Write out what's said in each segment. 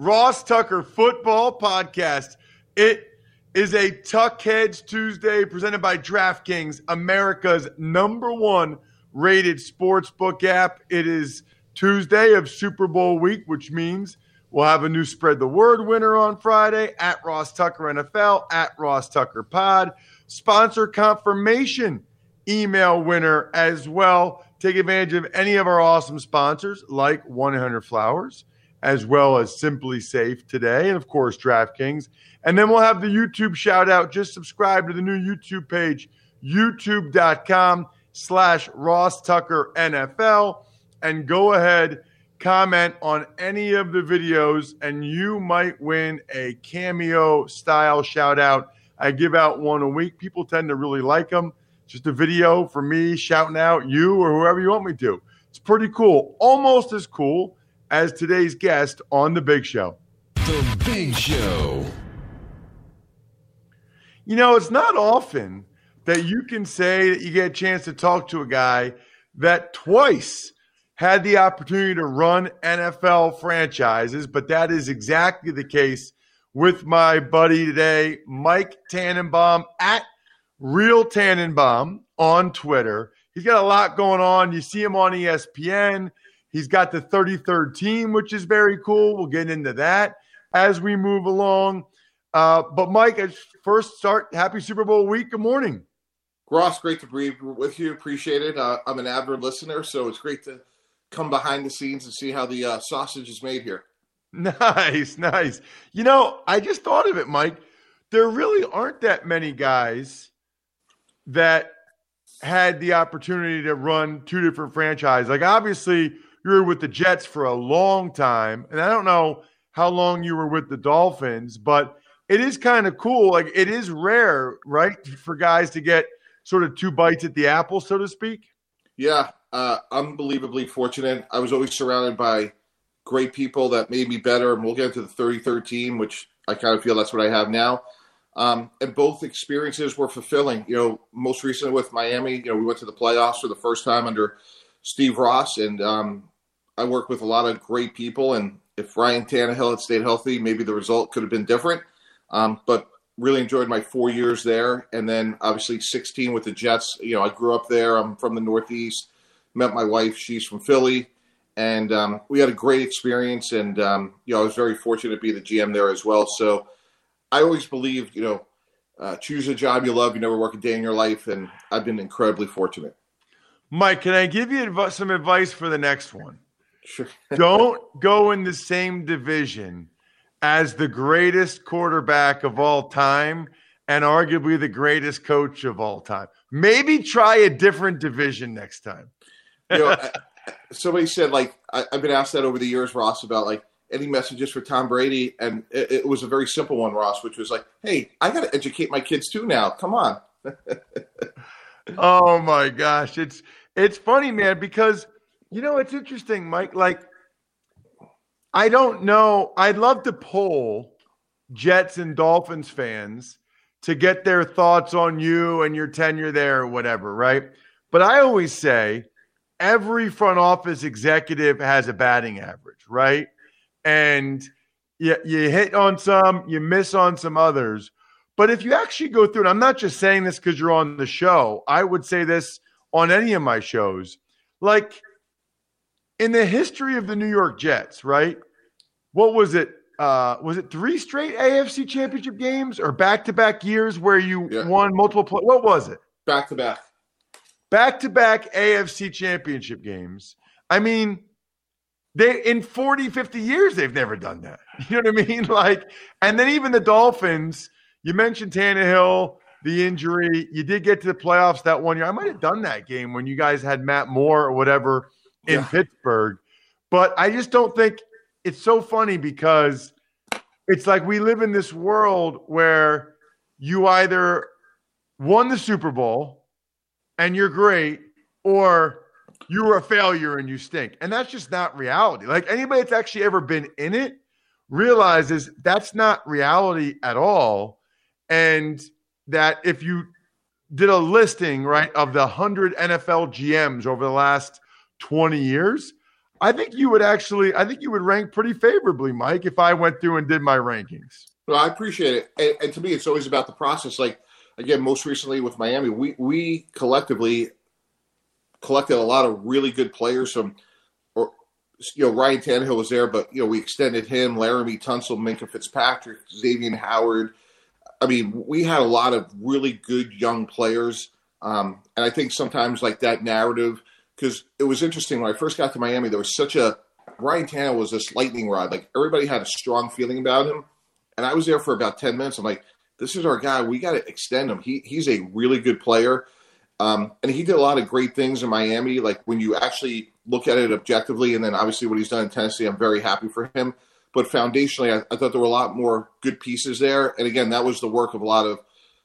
Ross Tucker Football Podcast. It is a Tuckheads Tuesday presented by DraftKings, America's number one rated sportsbook app. It is Tuesday of Super Bowl week, which means we'll have a new spread the word winner on Friday at Ross Tucker NFL, at Ross Tucker Pod. Sponsor confirmation email winner as well. Take advantage of any of our awesome sponsors like 100 Flowers, as well as SimpliSafe today, and of course, DraftKings. And then we'll have the YouTube shout out. Just subscribe to the new YouTube page, youtube.com slash Ross Tucker NFL, and go ahead, comment on any of the videos, and you might win a cameo style shout out. I give out one a week. People tend to really like them just a video for me shouting out you or whoever you want me to. It's pretty cool. Almost as cool as today's guest on The Big Show. The Big Show. You know, it's not often that you can say that you get a chance to talk to a guy that twice had the opportunity to run NFL franchises, but that is exactly the case with my buddy today, Mike Tannenbaum at Real Tannenbaum on Twitter. He's got a lot going on. You see him on ESPN. He's got the 33rd team, which is very cool. We'll get into that as we move along. Uh, but Mike, first start, happy Super Bowl week. Good morning. Ross, great to be with you. Appreciate it. Uh, I'm an avid listener, so it's great to come behind the scenes and see how the uh, sausage is made here. Nice, nice. You know, I just thought of it, Mike. There really aren't that many guys that had the opportunity to run two different franchises. Like obviously you were with the Jets for a long time, and I don't know how long you were with the Dolphins, but it is kind of cool. Like it is rare, right, for guys to get sort of two bites at the apple, so to speak. Yeah, uh, unbelievably fortunate. I was always surrounded by great people that made me better, and we'll get into the 33rd team, which I kind of feel that's what I have now. Um, and both experiences were fulfilling. You know, most recently with Miami, you know, we went to the playoffs for the first time under Steve Ross, and um, I worked with a lot of great people. And if Ryan Tannehill had stayed healthy, maybe the result could have been different. Um, but really enjoyed my four years there, and then obviously 16 with the Jets. You know, I grew up there. I'm from the Northeast. Met my wife; she's from Philly, and um, we had a great experience. And um, you know, I was very fortunate to be the GM there as well. So I always believed, you know, uh, choose a job you love. You never work a day in your life, and I've been incredibly fortunate. Mike, can I give you some advice for the next one? Sure. Don't go in the same division as the greatest quarterback of all time and arguably the greatest coach of all time. Maybe try a different division next time. you know, somebody said like I, have been asked that over the years, Ross, about like any messages for Tom Brady, and it, it was a very simple one, Ross, which was like, "Hey, I got to educate my kids too now. Come on." oh my gosh, it's it's funny, man, because you know it's interesting, Mike. Like, I don't know. I'd love to poll Jets and Dolphins fans to get their thoughts on you and your tenure there or whatever, right? But I always say every front office executive has a batting average, right? And you, you hit on some, you miss on some others. But if you actually go through, and I'm not just saying this because you're on the show, I would say this on any of my shows. Like in the history of the New York Jets, right? What was it? Uh, was it three straight AFC championship games or back to back years where you yeah. won multiple? Play- what was it? Back to back. Back to back AFC championship games. I mean, they in 40, 50 years, they've never done that. You know what I mean? Like, and then even the Dolphins, you mentioned Tannehill, the injury. You did get to the playoffs that one year. I might have done that game when you guys had Matt Moore or whatever in yeah. Pittsburgh. But I just don't think it's so funny because it's like we live in this world where you either won the Super Bowl and you're great, or you were a failure and you stink. And that's just not reality. Like anybody that's actually ever been in it realizes that's not reality at all. And that if you did a listing, right, of the 100 NFL GMs over the last 20 years, I think you would actually, I think you would rank pretty favorably, Mike, if I went through and did my rankings. Well, I appreciate it. And, and to me, it's always about the process. Like, again, most recently with Miami, we, we collectively collected a lot of really good players from, or, you know, Ryan Tannehill was there, but, you know, we extended him, Laremy Tunsil, Minkah Fitzpatrick, Xavier Howard. I mean, we had a lot of really good young players. Um, and I think sometimes like that narrative – because it was interesting when I first got to Miami. There was such a Ryan Tannehill was this lightning rod. Like everybody had a strong feeling about him, and I was there for about ten minutes. I'm like, this is our guy. We got to extend him. He he's a really good player, um, and he did a lot of great things in Miami. Like when you actually look at it objectively, and then obviously what he's done in Tennessee, I'm very happy for him. But foundationally, I, I thought there were a lot more good pieces there. And again, that was the work of a lot of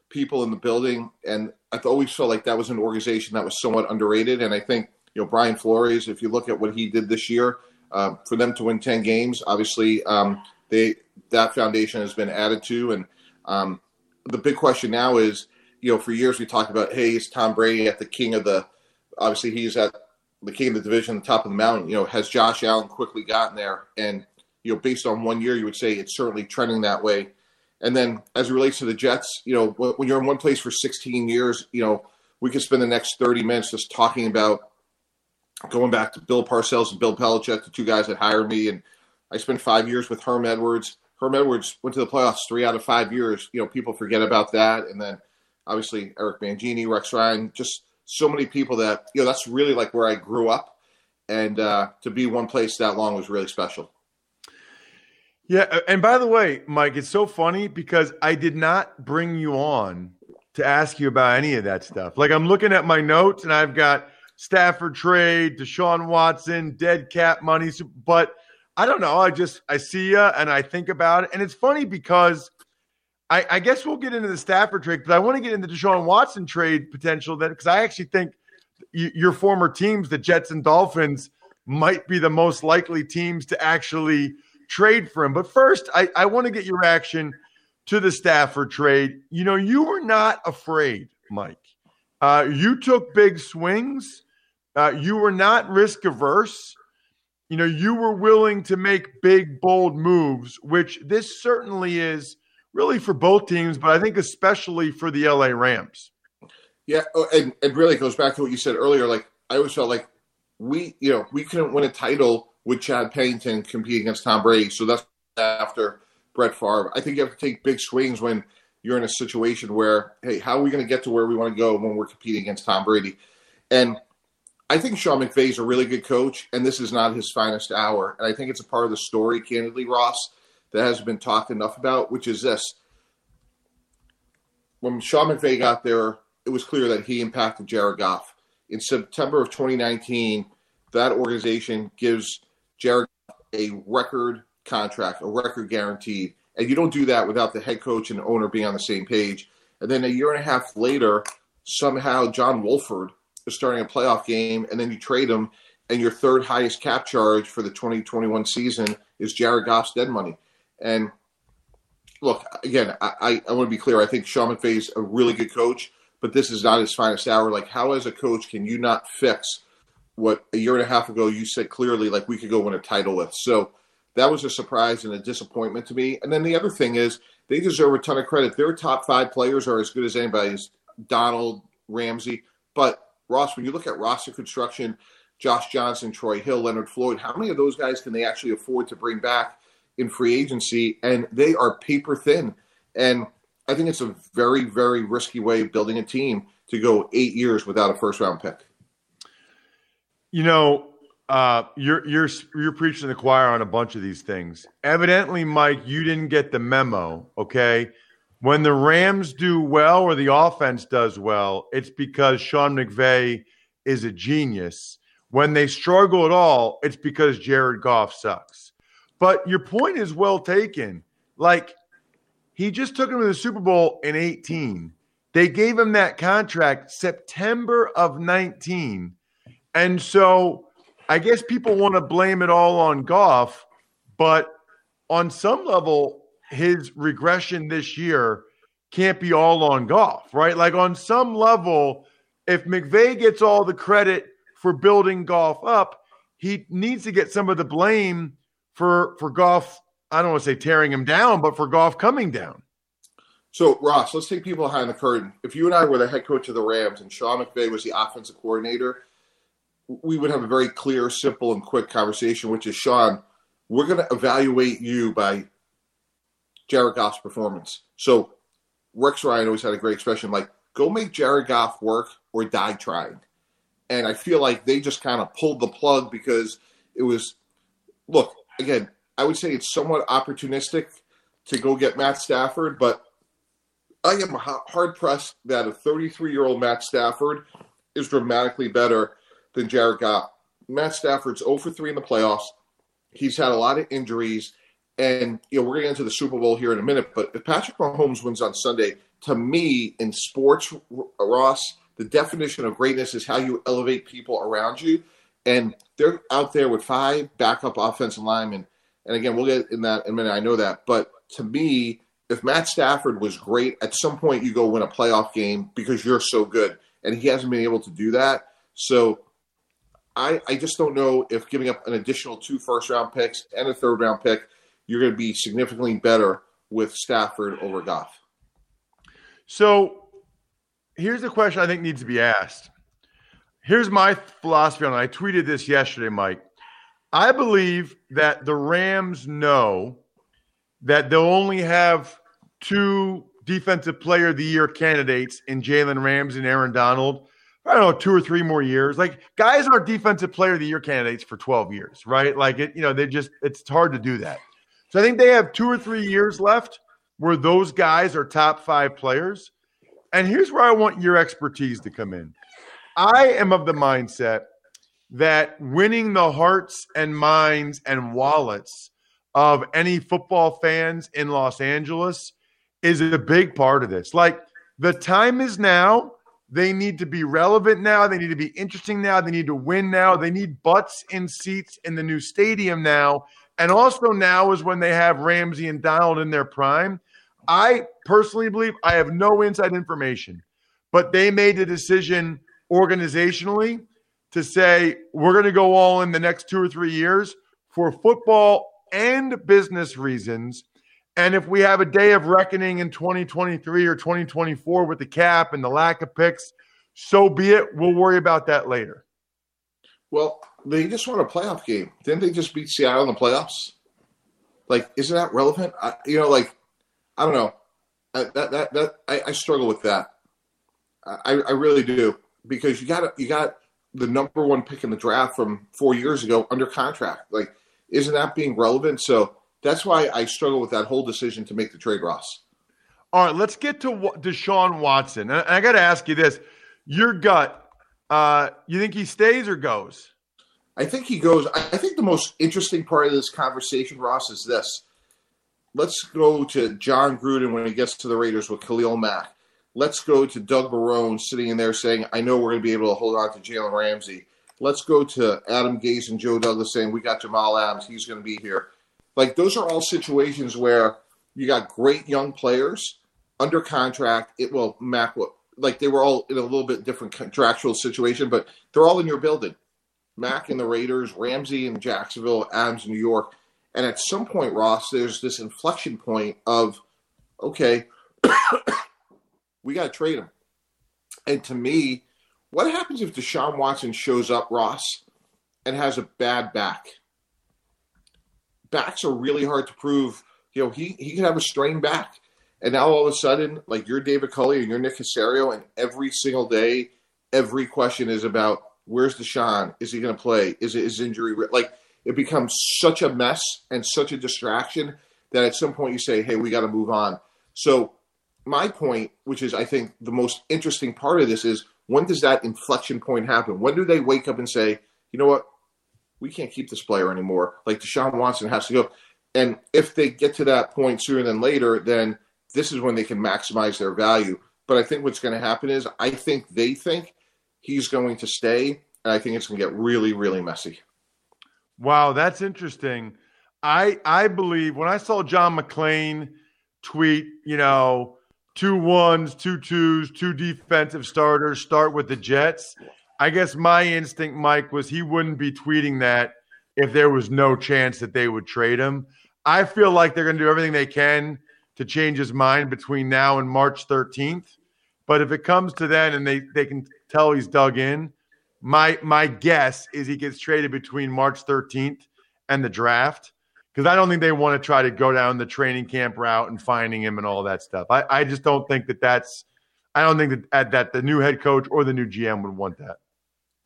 people in the building. And I've always felt like that was an organization that was somewhat underrated. And I think you know, Brian Flores, if you look at what he did this year, uh, for them to win 10 games, obviously um, they that foundation has been added to. And um, the big question now is, you know, for years we talked about, hey, is Tom Brady at the king of the, obviously he's at the king of the division, the top of the mountain. You know, has Josh Allen quickly gotten there? And, you know, based on one year, you would say it's certainly trending that way. And then as it relates to the Jets, you know, when you're in one place for 16 years, you know, we could spend the next 30 minutes just talking about going back to Bill Parcells and Bill Belichick, the two guys that hired me, and I spent five years with Herm Edwards. Herm Edwards went to the playoffs three out of five years. You know, people forget about that, and then obviously Eric Mangini, Rex Ryan, just so many people that you know that's really like where I grew up, and uh, to be one place that long was really special. Yeah, and by the way, Mike, it's so funny because I did not bring you on to ask you about any of that stuff. Like I'm looking at my notes and I've got Stafford trade, Deshaun Watson, dead cap money. But I don't know. I just I see you and I think about it, and it's funny because I, I guess we'll get into the Stafford trade, but I want to get into Deshaun Watson trade potential that because I actually think your former teams, the Jets and Dolphins, might be the most likely teams to actually trade for him. But first, I, I want to get your reaction to the Stafford trade. You know, you were not afraid, Mike. Uh, you took big swings. Uh, you were not risk averse. You know, you were willing to make big, bold moves, which this certainly is really for both teams, but I think especially for the LA Rams. Yeah, oh, and it really goes back to what you said earlier. Like I always felt like we, you know, we couldn't win a title with Chad Pennington competing against Tom Brady. So that's after Brett Favre. I think you have to take big swings when you're in a situation where, hey, how are we going to get to where we want to go when we're competing against Tom Brady? And I think Sean McVay is a really good coach, and this is not his finest hour. And I think it's a part of the story, candidly, Ross, that hasn't been talked enough about, which is this. When Sean McVay got there, it was clear that he impacted Jared Goff. In September of 2019, that organization gives Jared a record contract, a record guaranteed. And you don't do that without the head coach and owner being on the same page. And then a year and a half later, somehow John Wolford – starting a playoff game, and then you trade him, and your third highest cap charge for the 2021 season is Jared Goff's dead money. And look, again, I, I, I want to be clear. I think Sean McVay is a really good coach, but this is not his finest hour. Like, how as a coach can you not fix what a year and a half ago you said clearly like we could go win a title with? So that was a surprise and a disappointment to me. And then the other thing is they deserve a ton of credit. Their top five players are as good as anybody's. Donald, Ramsey, but Ross, when you look at roster construction, Josh Johnson, Troy Hill, Leonard Floyd, how many of those guys can they actually afford to bring back in free agency? And they are paper thin. And I think it's a very, very risky way of building a team to go eight years without a first round pick. You know, uh, you're you're you're preaching the choir on a bunch of these things. Evidently, Mike, you didn't get the memo. Okay, when the Rams do well or the offense does well, it's because Sean McVay is a genius. When they struggle at all, it's because Jared Goff sucks. But your point is well taken. Like he just took him to the Super Bowl in 18. They gave him that contract September of 19. And so I guess people want to blame it all on Goff, but on some level, his regression this year can't be all on Goff, right? Like on some level, if McVay gets all the credit for building Goff up, he needs to get some of the blame for for Goff. I don't want to say tearing him down, but for Goff coming down. So Ross, let's take people behind the curtain. If you and I were the head coach of the Rams and Sean McVay was the offensive coordinator, we would have a very clear, simple, and quick conversation, which is Sean, we're going to evaluate you by Jared Goff's performance. So Rex Ryan always had a great expression like, go make Jared Goff work or die trying. And I feel like they just kind of pulled the plug because it was, look, again, I would say it's somewhat opportunistic to go get Matt Stafford, but I am hard pressed that a 33 year old Matt Stafford is dramatically better than Jared Goff. Matt Stafford's 0 for 3 in the playoffs. He's had a lot of injuries. And you know, we're going to get into the Super Bowl here in a minute, but if Patrick Mahomes wins on Sunday, to me in sports, Ross, the definition of greatness is how you elevate people around you. And they're out there with five backup offensive linemen. And again, we'll get in that in a minute. I know that. But to me, if Matt Stafford was great, at some point you go win a playoff game because you're so good. And he hasn't been able to do that. So I, I just don't know if giving up an additional two first round picks and a third round pick you're going to be significantly better with Stafford over Goff. So here's a question I think needs to be asked. Here's my philosophy on it. I tweeted this yesterday, Mike. I believe that the Rams know that they'll only have two defensive player of the year candidates in Jalen Ramsey and Aaron Donald. I don't know, two or three more years. Like guys are defensive player of the year candidates for 12 years, right? Like it, you know, they just it's hard to do that. So I think they have two or three years left where those guys are top five players. And here's where I want your expertise to come in. I am of the mindset that winning the hearts and minds and wallets of any football fans in Los Angeles is a big part of this. Like the time is now. They need to be relevant now. They need to be interesting now. They need to win now. They need butts in seats in the new stadium now. And also now is when they have Ramsey and Donald in their prime. I personally believe I have no inside information, but they made the decision organizationally to say we're going to go all in the next two or three years for football and business reasons. And if we have a day of reckoning in 2023 or 2024 with the cap and the lack of picks, so be it. We'll worry about that later. Well, they just won a playoff game. Didn't they just beat Seattle in the playoffs? Like, isn't that relevant? I, you know, like, I don't know. I, that that that I, I struggle with that. I, I really do because you got you got the number one pick in the draft from four years ago under contract. Like, isn't that being relevant? So that's why I struggle with that whole decision to make the trade, Ross. All right, let's get to Deshaun Watson. And I got to ask you this: Your gut, uh, you think he stays or goes? I think he goes. I think the most interesting part of this conversation, Ross, is this. Let's go to Jon Gruden when he gets to the Raiders with Khalil Mack. Let's go to Doug Marrone sitting in there saying, I know we're going to be able to hold on to Jalen Ramsey. Let's go to Adam Gase and Joe Douglas saying, we got Jamal Adams. He's going to be here. Like, those are all situations where you got great young players under contract. It will, Mack, like they were all in a little bit different contractual situation, but they're all in your building. Mack and the Raiders, Ramsey and Jacksonville, Adams in New York. And at some point, Ross, there's this inflection point of, okay, we got to trade him. And to me, what happens if Deshaun Watson shows up, Ross, and has a bad back? Backs are really hard to prove. You know, he, he could have a strained back. And now all of a sudden, like you're David Culley and you're Nick Caserio, and every single day, every question is about where's Deshaun? Is he going to play? Is his injury? Like it becomes such a mess and such a distraction that at some point you say, hey, we got to move on. So my point, which is I think the most interesting part of this is when does that inflection point happen? When do they wake up and say, you know what? We can't keep this player anymore. Like Deshaun Watson has to go. And if they get to that point sooner than later, then this is when they can maximize their value. But I think what's going to happen is I think they think he's going to stay, and I think it's going to get really, really messy. Wow, that's interesting. I I believe when I saw John McClain tweet, you know, two ones, two twos, two defensive starters start with the Jets. I guess my instinct, Mike, was he wouldn't be tweeting that if there was no chance that they would trade him. I feel like they're going to do everything they can to change his mind between now and March 13th. But if it comes to then and they, they can tell he's dug in, my my guess is he gets traded between March 13th and the draft because I don't think they want to try to go down the training camp route and finding him and all that stuff. I, I just don't think that that's I don't think that that the new head coach or the new GM would want that.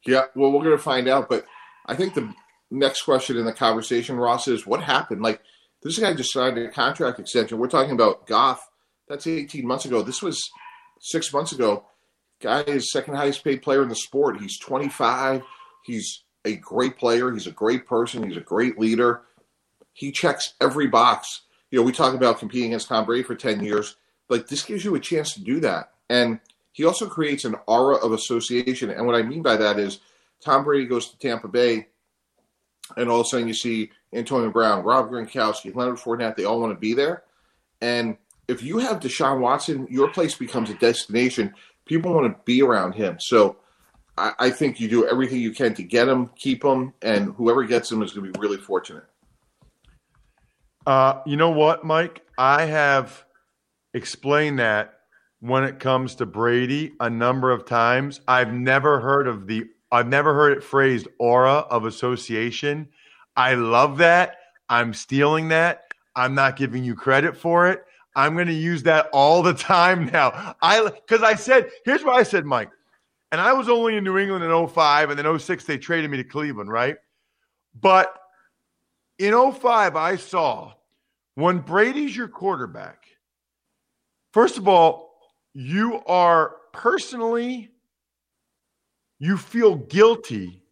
Yeah, well, we're going to find out, but I think the next question in the conversation, Ross, is what happened? Like this guy just signed a contract extension. We're talking about Goff. That's 18 months ago. This was six months ago. Guy is second highest paid player in the sport. He's 25. He's a great player. He's a great person. He's a great leader. He checks every box. You know, we talk about competing against Tom Brady for 10 years. Like, this gives you a chance to do that. And he also creates an aura of association. And what I mean by that is Tom Brady goes to Tampa Bay, and all of a sudden you see Antonio Brown, Rob Gronkowski, Leonard Fournette, they all want to be there. And if you have Deshaun Watson, your place becomes a destination people want to be around him. So I, I, think you do everything you can to get him, keep him, and whoever gets him is going to be really fortunate. Uh, you know what, Mike? I have explained that when it comes to Brady a number of times. I've never heard of the I've never heard it phrased aura of association. I love that. I'm stealing that. I'm not giving you credit for it. I'm going to use that all the time now. I because I said here's what I said, Mike, and I was only in New England in 05 and then 06 they traded me to Cleveland, right? But in 05 I saw when Brady's your quarterback. First of all, you are personally you feel guilty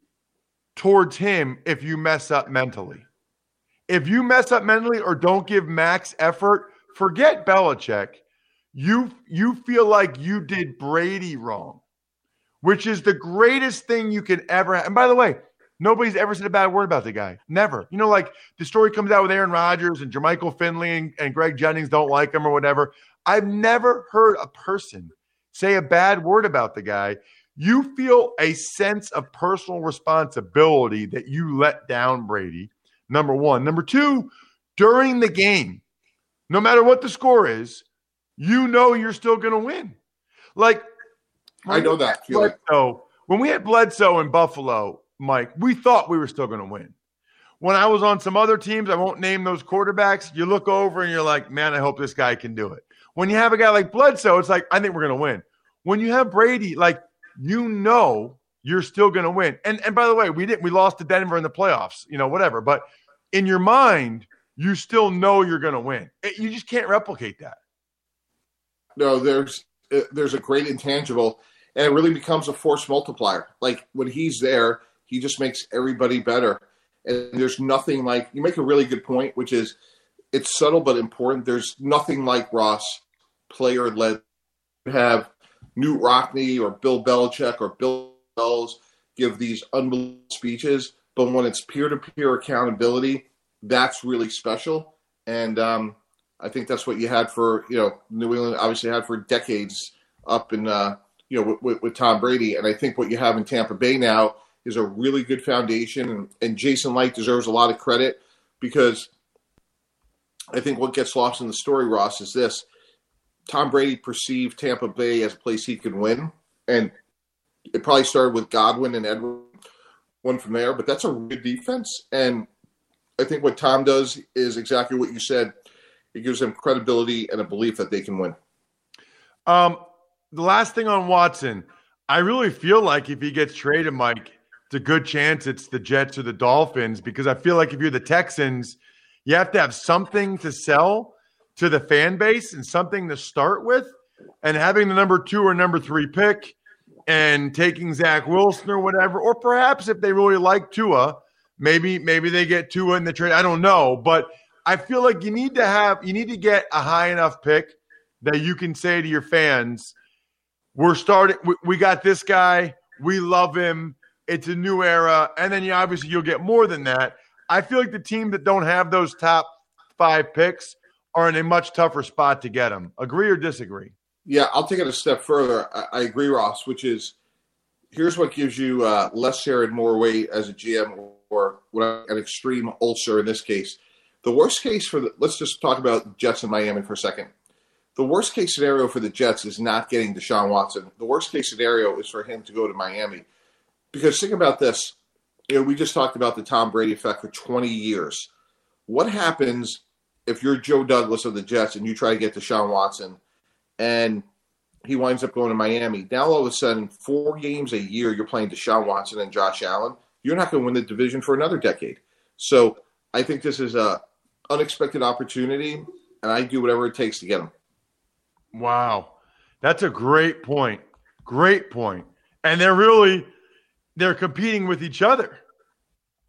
towards him if you mess up mentally. If you mess up mentally or don't give max effort, forget Belichick. You you feel like you did Brady wrong, which is the greatest thing you can ever. Have. And by the way, nobody's ever said a bad word about the guy. Never. You know, like the story comes out with Aaron Rodgers and Jermichael Finley and, and Greg Jennings don't like him or whatever. I've never heard a person say a bad word about the guy. You feel a sense of personal responsibility that you let down Brady. Number one. Number two, during the game, no matter what the score is, you know you're still going to win. Like, I know that. So when we had Bledsoe in Buffalo, Mike, we thought we were still going to win. When I was on some other teams, I won't name those quarterbacks. You look over and you're like, man, I hope this guy can do it. When you have a guy like Bledsoe, it's like, I think we're going to win. When you have Brady, like, you know you're still going to win. And and by the way, we didn't we lost to Denver in the playoffs, you know, whatever. But in your mind, you still know you're going to win. It, you just can't replicate that. No, there's uh, there's a great intangible, and it really becomes a force multiplier. Like when he's there, he just makes everybody better. And there's nothing like you make a really good point, which is it's subtle but important. There's nothing like Ross player led have Knute Rockne or Bill Belichick or Bill Bells give these unbelievable speeches, but when it's peer to peer accountability, that's really special. And um, I think that's what you had for, you know, New England obviously had for decades up in uh, you know, with, with, Tom Brady. And I think what you have in Tampa Bay now is a really good foundation. And, and Jason Licht deserves a lot of credit because I think what gets lost in the story, Ross, is this: Tom Brady perceived Tampa Bay as a place he could win, and it probably started with Godwin and Edward, one from there. But that's a good defense, and I think what Tom does is exactly what you said. It gives them credibility and a belief that they can win. Um, the last thing on Watson, I really feel like if he gets traded, Mike, it's a good chance it's the Jets or the Dolphins because I feel like if you're the Texans, you have to have something to sell to the fan base and something to start with. And having the number two or number three pick and taking Zach Wilson or whatever, or perhaps if they really like Tua, maybe maybe they get Tua in the trade. I don't know, but I feel like you need to have you need to get a high enough pick that you can say to your fans, "We're starting. We, we got this guy. We love him. It's a new era." And then you obviously you'll get more than that. I feel like the team that don't have those top five picks are in a much tougher spot to get them. Agree or disagree? Yeah, I'll take it a step further. I, I agree, Ross, which is here's what gives you uh, less share and more weight as a GM or what an extreme ulcer in this case. The worst case for the let's just talk about Jets in Miami for a second. The worst case scenario for the Jets is not getting Deshaun Watson. The worst case scenario is for him to go to Miami. Because think about this. You know, we just talked about the Tom Brady effect for 20 years. What happens if you're Joe Douglas of the Jets and you try to get Deshaun Watson and he winds up going to Miami? Now all of a sudden, four games a year, you're playing Deshaun Watson and Josh Allen. You're not going to win the division for another decade. So I think this is a unexpected opportunity, and I do whatever it takes to get them. Wow, that's a great point. Great point. And they're really they're competing with each other.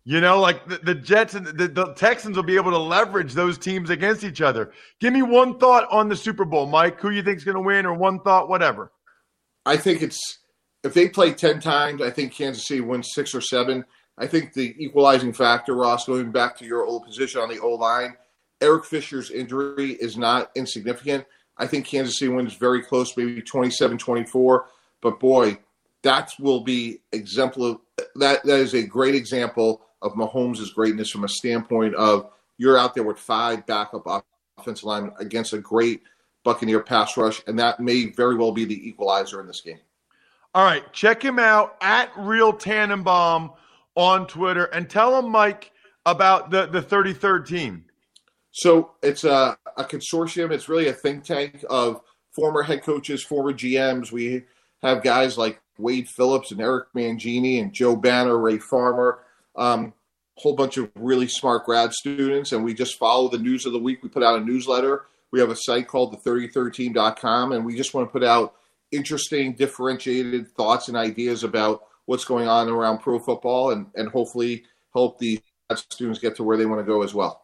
You know, like the, the Jets and the, the, Texans will be able to leverage those teams against each other. Give me one thought on the Super Bowl, Mike. Who you think is going to win, or one thought, whatever. I think it's if they play ten times, I think Kansas City wins six or seven. I think the equalizing factor, Ross, going back to your old position on the O line, Eric Fisher's injury is not insignificant. I think Kansas City wins very close, maybe 27 24. But boy, that will be exemplar. That, that is a great example of Mahomes' greatness from a standpoint of you're out there with five backup offensive linemen against a great Buccaneer pass rush, and that may very well be the equalizer in this game. All right, check him out at Real Tannenbaum on Twitter and tell him, Mike, about the, the 33rd team. So it's a, a consortium. It's really a think tank of former head coaches, former GMs. We have guys like Wade Phillips and Eric Mangini and Joe Banner, Ray Farmer, um, whole bunch of really smart grad students, and we just follow the news of the week. We put out a newsletter. We have a site called the 3013.com, and we just want to put out interesting, differentiated thoughts and ideas about what's going on around pro football and, and hopefully help the students get to where they want to go as well.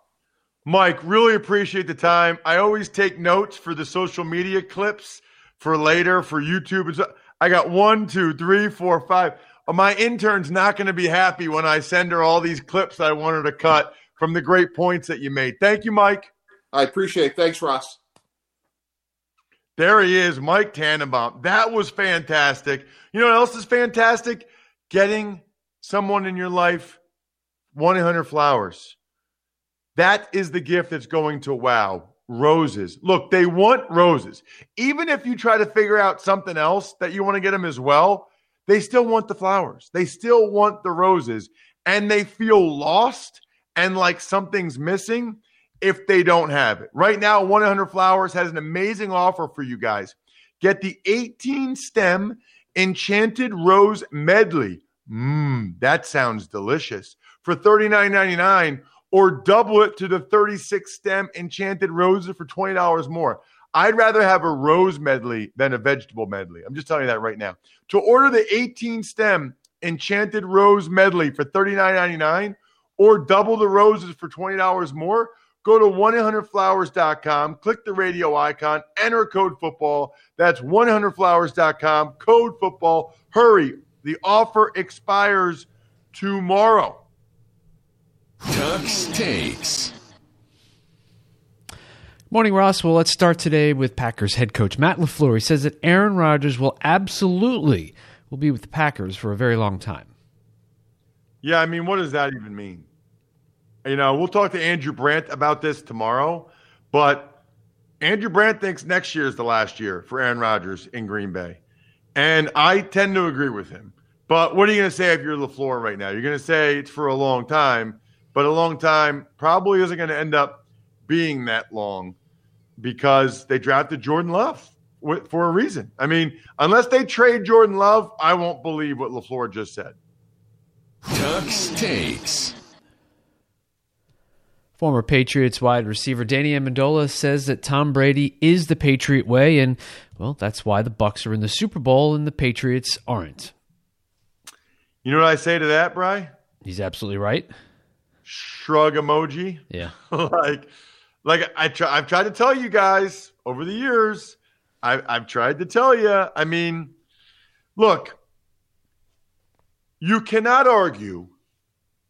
Mike, really appreciate the time. I always take notes for the social media clips for later for YouTube. I got one, two, three, four, five my intern's not going to be happy when I send her all these clips I want her to cut from the great points that you made. Thank you, Mike. I appreciate it. Thanks, Ross. There he is, Mike Tannenbaum. That was fantastic. You know what else is fantastic? Getting someone in your life 1 800 flowers. That is the gift that's going to wow. Roses. Look, they want roses. Even if you try to figure out something else that you want to get them as well, they still want the flowers. They still want the roses. And they feel lost and like something's missing if they don't have it. Right now, 100 Flowers has an amazing offer for you guys. Get the 18 stem Enchanted Rose Medley. Mmm, that sounds delicious. For $39.99 or double it to the 36 stem Enchanted Roses for $20 more. I'd rather have a rose medley than a vegetable medley. I'm just telling you that right now. To order the 18 stem Enchanted Rose medley for $39.99 or double the roses for $20 more, go to 100flowers.com, click the radio icon, enter code football. That's 100flowers.com, code football. Hurry, the offer expires tomorrow. Tux takes. Morning, Ross. Well, let's start today with Packers head coach Matt LaFleur. He says that Aaron Rodgers will absolutely will be with the Packers for a very long time. Yeah, I mean, what does that even mean? You know, we'll talk to Andrew Brandt about this tomorrow, but Andrew Brandt thinks next year is the last year for Aaron Rodgers in Green Bay. And I tend to agree with him. But what are you going to say if you're LaFleur right now? You're going to say it's for a long time, but a long time probably isn't going to end up being that long because they drafted Jordan Love for a reason. I mean, unless they trade Jordan Love, I won't believe what LaFleur just said. Tux takes. Former Patriots wide receiver Danny Amendola says that Tom Brady is the Patriot way, and well, that's why the Bucks are in the Super Bowl and the Patriots aren't. You know what I say to that, Bry? He's absolutely right. Shrug emoji. Yeah. like, like I try, I've tried to tell you guys over the years. I, I've tried to tell you. I mean, look, you cannot argue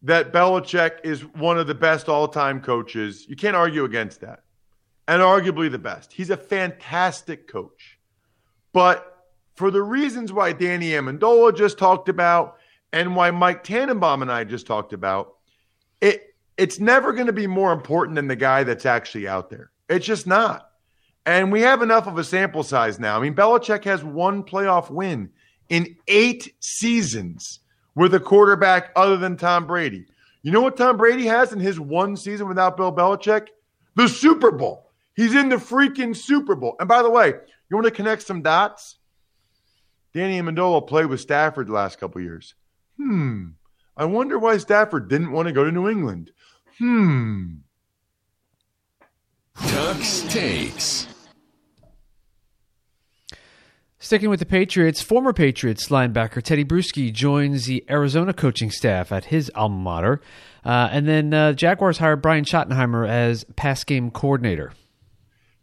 that Belichick is one of the best all time coaches. You can't argue against that. And arguably the best. He's a fantastic coach. But for the reasons why Danny Amendola just talked about and why Mike Tannenbaum and I just talked about, it it's never going to be more important than the guy that's actually out there. It's just not. And we have enough of a sample size now. I mean, Belichick has one playoff win in eight seasons with a quarterback other than Tom Brady. You know what Tom Brady has in his one season without Bill Belichick? The Super Bowl. He's in the freaking Super Bowl. And by the way, you want to connect some dots? Danny Amendola played with Stafford the last couple years. Hmm. I wonder why Stafford didn't want to go to New England. Hmm. Tux takes. Sticking with the Patriots, former Patriots linebacker Tedy Bruschi joins the Arizona coaching staff at his alma mater. Uh, and then uh, Jaguars hired Brian Schottenheimer as pass game coordinator.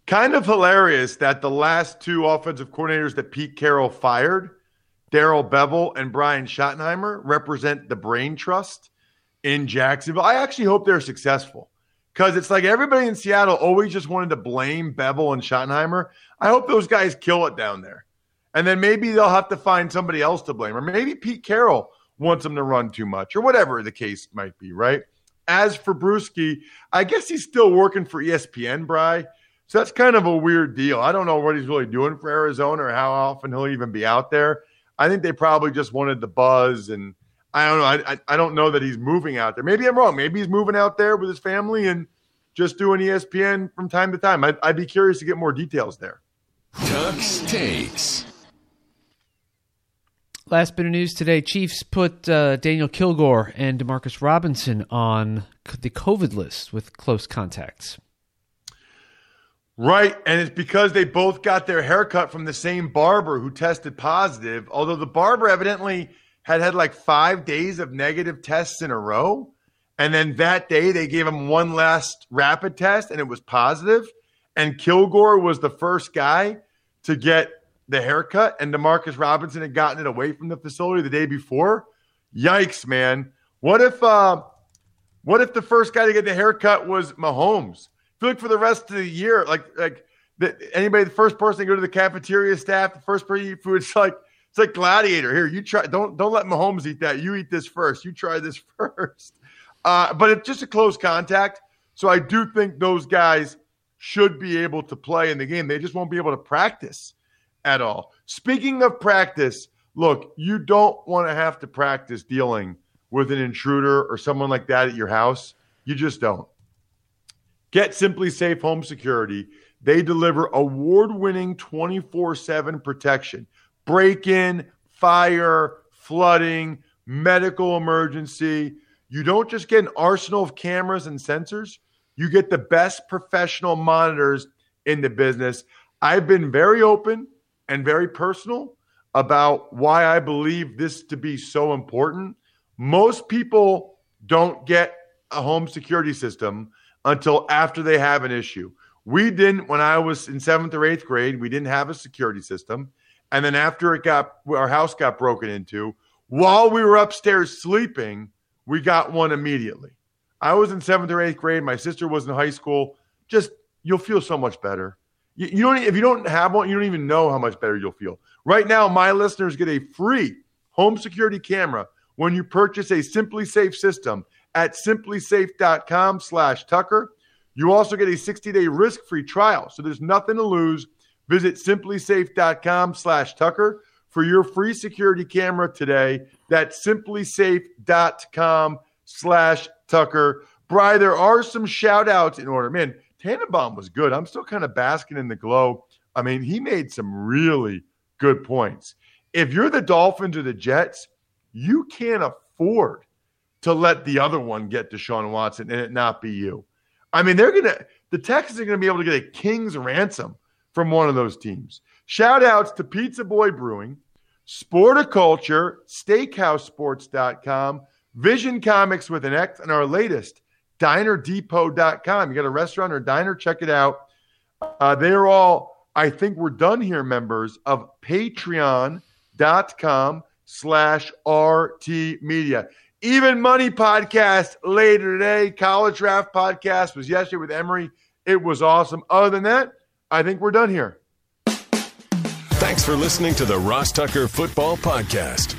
Kind of hilarious that the last two offensive coordinators that Pete Carroll fired, Darrell Bevell and Brian Schottenheimer, represent the brain trust in Jacksonville. I actually hope they're successful because it's like everybody in Seattle always just wanted to blame Bevell and Schottenheimer. I hope those guys kill it down there. And then maybe they'll have to find somebody else to blame, or maybe Pete Carroll wants them to run too much, or whatever the case might be, right? As for Bruschi, I guess he's still working for ESPN, Bry. So that's kind of a weird deal. I don't know what he's really doing for Arizona or how often he'll even be out there. I think they probably just wanted the buzz, and I don't know. I, I, I don't know that he's moving out there. Maybe I'm wrong. Maybe he's moving out there with his family and just doing ESPN from time to time. I'd, I'd be curious to get more details there. Tux takes. Last bit of news today: Chiefs put uh, Daniel Kilgore and Demarcus Robinson on the COVID list with close contacts. Right, and it's because they both got their haircut from the same barber who tested positive. Although the barber evidently had had like five days of negative tests in a row, and then that day they gave him one last rapid test and it was positive. And Kilgore was the first guy to get the haircut, and Demarcus Robinson had gotten it away from the facility the day before. Yikes, man! What if uh, what if the first guy to get the haircut was Mahomes? I feel like for the rest of the year, like like the, anybody, the first person to go to the cafeteria staff, the first person to eat food, it's like it's like gladiator. Here, you try. Don't don't let Mahomes eat that. You eat this first. You try this first. Uh, but it's just a close contact. So I do think those guys should be able to play in the game. They just won't be able to practice at all. Speaking of practice, look, you don't want to have to practice dealing with an intruder or someone like that at your house. You just don't. Get SimpliSafe Home Security. They deliver award winning 24 7 protection, break in, fire, flooding, medical emergency. You don't just get an arsenal of cameras and sensors, you get the best professional monitors in the business. I've been very open and very personal about why I believe this to be so important. Most people don't get a home security system until after they have an issue. We didn't when I was in seventh or eighth grade, we didn't have a security system. And then after it got our house got broken into, while we were upstairs sleeping, we got one immediately. I was in seventh or eighth grade. My sister was in high school. Just you'll feel so much better. You, you don't if you don't have one, you don't even know how much better you'll feel. Right now, my listeners get a free home security camera when you purchase a SimpliSafe system at simplisafe.com slash Tucker. You also get a 60-day risk-free trial, so there's nothing to lose. Visit simplisafe.com slash Tucker for your free security camera today. That's simplisafe.com slash Tucker. Bry, there are some shout outs in order. Man, Tannenbaum was good. I'm still kind of basking in the glow. I mean, he made some really good points. If you're the Dolphins or the Jets, you can't afford to let the other one get Deshaun Watson and it not be you. I mean, they're gonna the Texans are gonna be able to get a king's ransom from one of those teams. Shout outs to Pizza Boy Brewing, Sporticulture, SteakhouseSports.com, Vision Comics with an X, and our latest DinerDepot.com. You got a restaurant or diner? Check it out. Uh, they're all, I think we're done here, members of Patreon.com slash RT Media. Even Money podcast later today. College Draft podcast was yesterday with Emory. It was awesome. Other than that, I think we're done here. Thanks for listening to the Ross Tucker Football Podcast.